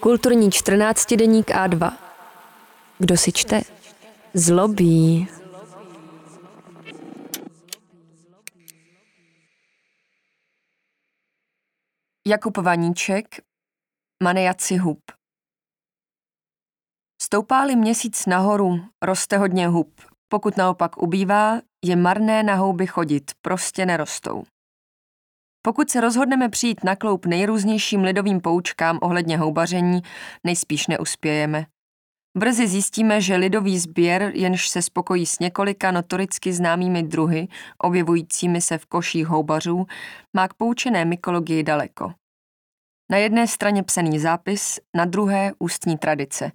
Kulturní 14 deník A2. Kdo si čte? Zlobí. Jakub Vaníček, Manejaci hub. Stoupá-li měsíc nahoru, roste hodně hub. Pokud naopak ubývá, je marné na houby chodit, prostě nerostou. Pokud se rozhodneme přijít na kloup nejrůznějším lidovým poučkám ohledně houbaření, nejspíš neuspějeme. Brzy zjistíme, že lidový sběr, jenž se spokojí s několika notoricky známými druhy, objevujícími se v koších houbařů, má k poučené mykologii daleko. Na jedné straně psaný zápis, na druhé ústní tradice.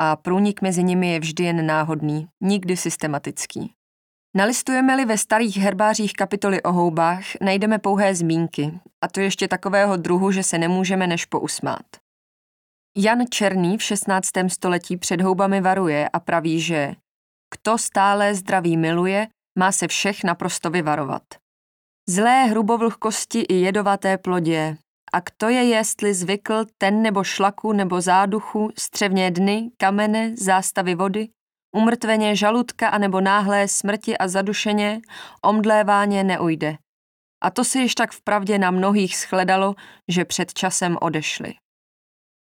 A průnik mezi nimi je vždy jen náhodný, nikdy systematický. Nalistujeme-li ve starých herbářích kapitoly o houbách, najdeme pouhé zmínky, a to ještě takového druhu, že se nemůžeme než pousmát. Jan Černý v 16. století před houbami varuje a praví, že kto stále zdraví miluje, má se všech naprosto vyvarovat. Zlé hrubovlhkosti i jedovaté plodě, a kto je jestli zvykl ten nebo šlaku nebo záduchu, střevně dny, kamene, zástavy vody, umrtveně žaludka anebo náhlé smrti a zadušeně, omdléváně neujde. A to se již tak vpravdě na mnohých shledalo, že před časem odešli.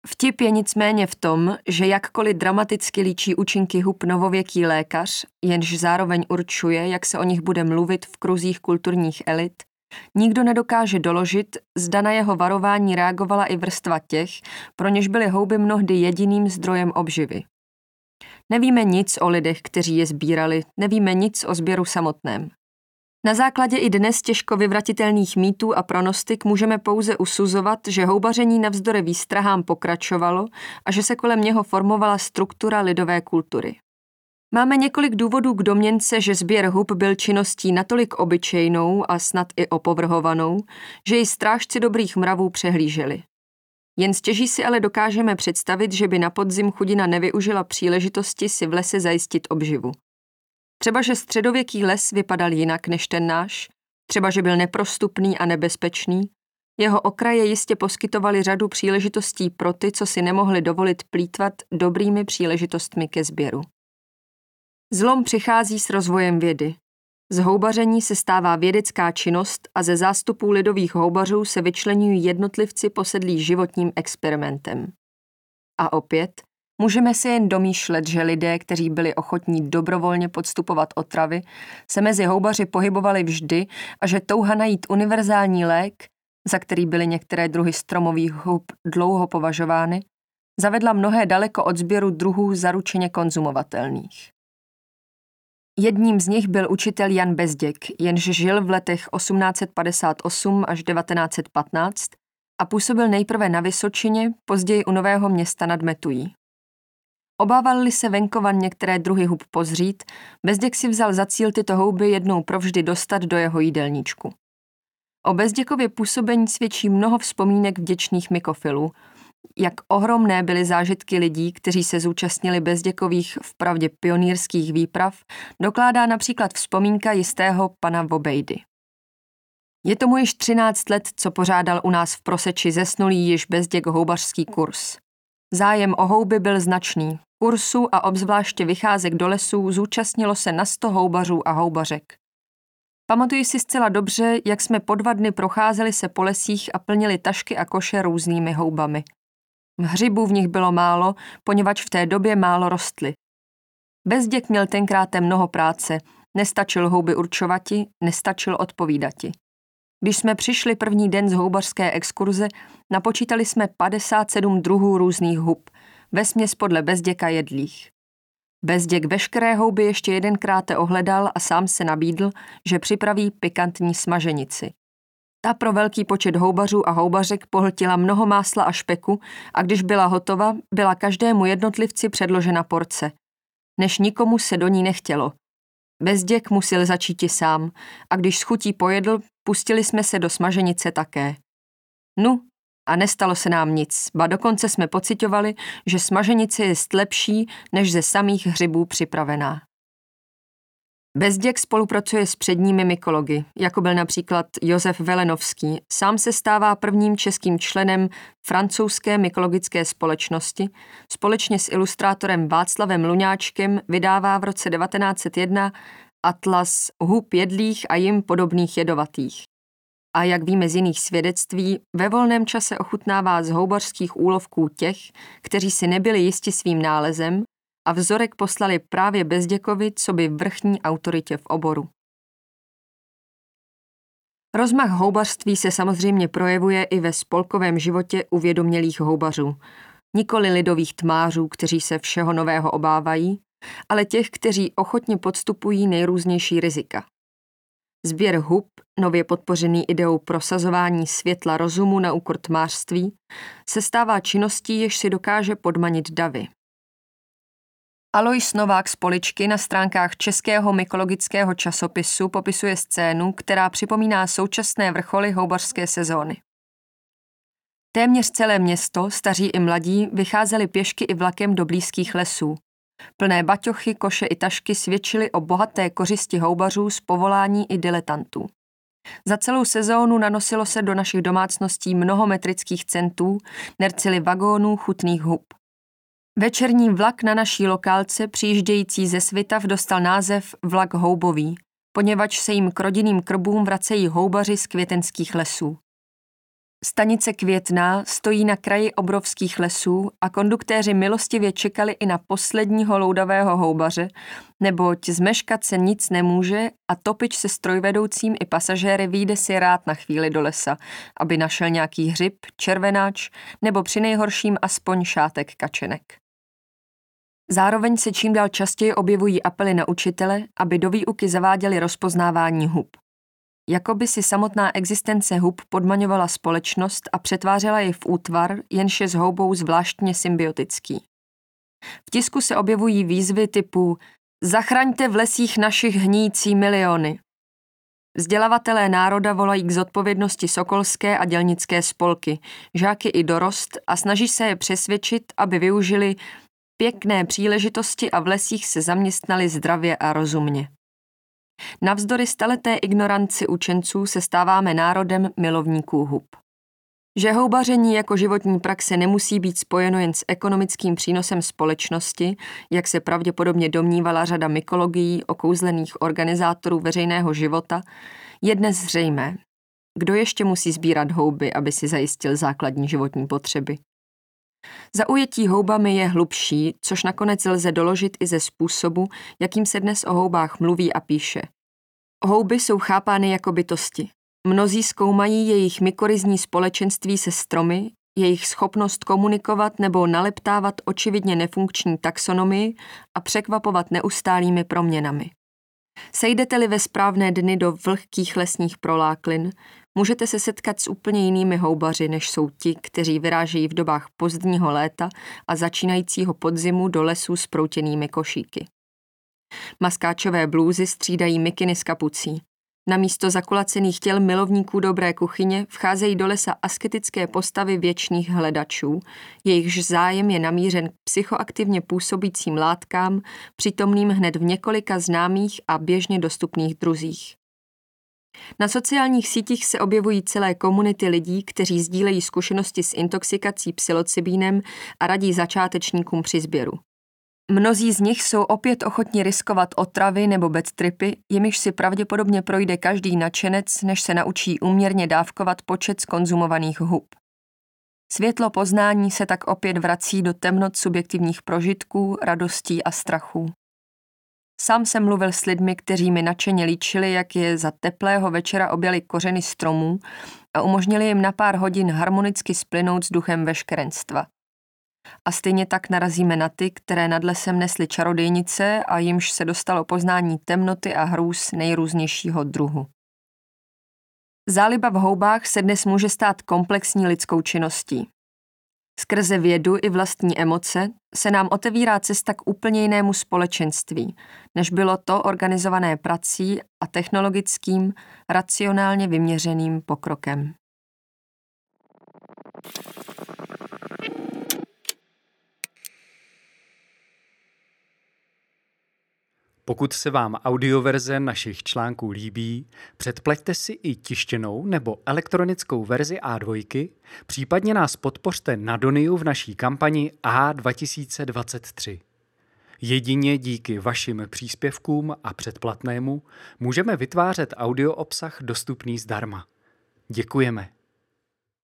Vtip je nicméně v tom, že jakkoliv dramaticky líčí účinky hub novověký lékař, jenž zároveň určuje, jak se o nich bude mluvit v kruzích kulturních elit, nikdo nedokáže doložit, zda na jeho varování reagovala i vrstva těch, pro něž byly houby mnohdy jediným zdrojem obživy. Nevíme nic o lidech, kteří je sbírali, nevíme nic o sběru samotném. Na základě i dnes těžko vyvratitelných mýtů a pronostik můžeme pouze usuzovat, že houbaření navzdory výstrahám pokračovalo a že se kolem něho formovala struktura lidové kultury. Máme několik důvodů k domněnce, že sběr hub byl činností natolik obyčejnou a snad i opovrhovanou, že ji strážci dobrých mravů přehlíželi. Jen stěží si ale dokážeme představit, že by na podzim chudina nevyužila příležitosti si v lese zajistit obživu. Třeba, že středověký les vypadal jinak než ten náš, třeba, že byl neprostupný a nebezpečný, jeho okraje jistě poskytovaly řadu příležitostí pro ty, co si nemohli dovolit plítvat dobrými příležitostmi ke sběru. Zlom přichází s rozvojem vědy. Z houbaření se stává vědecká činnost a ze zástupů lidových houbařů se vyčlenují jednotlivci posedlí životním experimentem. A opět, můžeme si jen domýšlet, že lidé, kteří byli ochotní dobrovolně podstupovat otravy, se mezi houbaři pohybovali vždy a že touha najít univerzální lék, za který byly některé druhy stromových hub dlouho považovány, zavedla mnohé daleko od sběru druhů zaručeně konzumovatelných. Jedním z nich byl učitel Jan Bezděk, jenž žil v letech 1858 až 1915 a působil nejprve na Vysočině, později u Nového města nad Metují. Obávali se venkovan některé druhy hub pozřít, Bezděk si vzal za cíl tyto houby jednou provždy dostat do jeho jídelníčku. O Bezděkově působení svědčí mnoho vzpomínek vděčných mykofilů, jak ohromné byly zážitky lidí, kteří se zúčastnili bezděkových vpravdě pionýrských výprav, dokládá například vzpomínka jistého pana Vobejdy. Je tomu již 13 let, co pořádal u nás v Proseči zesnulý již bezděk houbařský kurz. Zájem o houby byl značný. Kursu a obzvláště vycházek do lesů zúčastnilo se na sto houbařů a houbařek. Pamatuji si zcela dobře, jak jsme po dva dny procházeli se po lesích a plnili tašky a koše různými houbami – Hřibů v nich bylo málo, poněvadž v té době málo rostly. Bezděk měl tenkrát mnoho práce, nestačil houby určovati, nestačil odpovídati. Když jsme přišli první den z houbařské exkurze, napočítali jsme 57 druhů různých hub, vesměs podle Bezděka jedlých. Bezděk veškeré houby ještě jedenkrát ohledal a sám se nabídl, že připraví pikantní smaženici. Ta pro velký počet houbařů a houbařek pohltila mnoho másla a špeku a když byla hotova, byla každému jednotlivci předložena porce. Než nikomu se do ní nechtělo. Bezděk musel začít i sám a když schutí pojedl, pustili jsme se do smaženice také. Nu, a nestalo se nám nic, ba dokonce jsme pocitovali, že smaženice je lepší než ze samých hřibů připravená. Bezděk spolupracuje s předními mykology, jako byl například Josef Velenovský. Sám se stává prvním českým členem francouzské mykologické společnosti. Společně s ilustrátorem Václavem Luňáčkem vydává v roce 1901 atlas hub jedlých a jim podobných jedovatých. A jak víme z jiných svědectví, ve volném čase ochutnává z houbařských úlovků těch, kteří si nebyli jisti svým nálezem a vzorek poslali právě Bezděkovi, co by vrchní autoritě v oboru. Rozmach houbařství se samozřejmě projevuje i ve spolkovém životě uvědomělých houbařů. Nikoli lidových tmářů, kteří se všeho nového obávají, ale těch, kteří ochotně podstupují nejrůznější rizika. Sběr hub, nově podpořený ideou prosazování světla rozumu na úkor tmářství, se stává činností, jež si dokáže podmanit davy. Alois Novák z Poličky na stránkách Českého mykologického časopisu popisuje scénu, která připomíná současné vrcholy houbařské sezóny. Téměř celé město, staří i mladí, vycházeli pěšky i vlakem do blízkých lesů. Plné baťochy, koše i tašky svědčily o bohaté kořisti houbařů z povolání i diletantů. Za celou sezónu nanosilo se do našich domácností mnoho metrických centů, nercili vagónů chutných hub. Večerní vlak na naší lokálce přijíždějící ze Svitav dostal název Vlak houbový, poněvadž se jim k rodinným krbům vracejí houbaři z květenských lesů. Stanice Květná stojí na kraji obrovských lesů a konduktéři milostivě čekali i na posledního loudavého houbaře, neboť zmeškat se nic nemůže a topič se strojvedoucím i pasažéry výjde si rád na chvíli do lesa, aby našel nějaký hřib, červenáč nebo při nejhorším aspoň šátek kačenek. Zároveň se čím dál častěji objevují apely na učitele, aby do výuky zaváděli rozpoznávání hub. Jakoby si samotná existence hub podmaňovala společnost a přetvářela ji v útvar, jenž je s houbou zvláštně symbiotický. V tisku se objevují výzvy typu Zachraňte v lesích našich hnící miliony. Vzdělavatelé národa volají k zodpovědnosti sokolské a dělnické spolky, žáky i dorost a snaží se je přesvědčit, aby využili pěkné příležitosti a v lesích se zaměstnali zdravě a rozumně. Navzdory staleté ignoranci učenců se stáváme národem milovníků hub. Že houbaření jako životní praxe nemusí být spojeno jen s ekonomickým přínosem společnosti, jak se pravděpodobně domnívala řada mykologií okouzlených organizátorů veřejného života, je dnes zřejmé. Kdo ještě musí sbírat houby, aby si zajistil základní životní potřeby? Zaujetí houbami je hlubší, což nakonec lze doložit i ze způsobu, jakým se dnes o houbách mluví a píše. Houby jsou chápány jako bytosti. Mnozí zkoumají jejich mykorizní společenství se stromy, jejich schopnost komunikovat nebo naleptávat očividně nefunkční taxonomii a překvapovat neustálými proměnami. Sejdete-li ve správné dny do vlhkých lesních proláklin, můžete se setkat s úplně jinými houbaři, než jsou ti, kteří vyrážejí v dobách pozdního léta a začínajícího podzimu do lesů s proutěnými košíky. Maskáčové blůzy střídají mikiny s kapucí. Na místo zakulacených těl milovníků dobré kuchyně vcházejí do lesa asketické postavy věčných hledačů, jejichž zájem je namířen k psychoaktivně působícím látkám, přítomným hned v několika známých a běžně dostupných druzích. Na sociálních sítích se objevují celé komunity lidí, kteří sdílejí zkušenosti s intoxikací psilocybínem a radí začátečníkům při sběru. Mnozí z nich jsou opět ochotni riskovat otravy nebo bedtripy, jimiž si pravděpodobně projde každý nadšenec, než se naučí uměrně dávkovat počet skonzumovaných hub. Světlo poznání se tak opět vrací do temnot subjektivních prožitků, radostí a strachů. Sám jsem mluvil s lidmi, kteří mi nadšeně líčili, jak je za teplého večera objali kořeny stromů a umožnili jim na pár hodin harmonicky splynout s duchem veškerenstva. A stejně tak narazíme na ty, které nad lesem nesly čarodejnice a jimž se dostalo poznání temnoty a hrůz nejrůznějšího druhu. Záliba v houbách se dnes může stát komplexní lidskou činností. Skrze vědu i vlastní emoce se nám otevírá cesta k úplně jinému společenství, než bylo to organizované prací a technologickým, racionálně vyměřeným pokrokem. Pokud se vám audioverze našich článků líbí, předpleťte si i tištěnou nebo elektronickou verzi A2, případně nás podpořte na Doniu v naší kampani A2023. Jedině díky vašim příspěvkům a předplatnému můžeme vytvářet audio obsah dostupný zdarma. Děkujeme.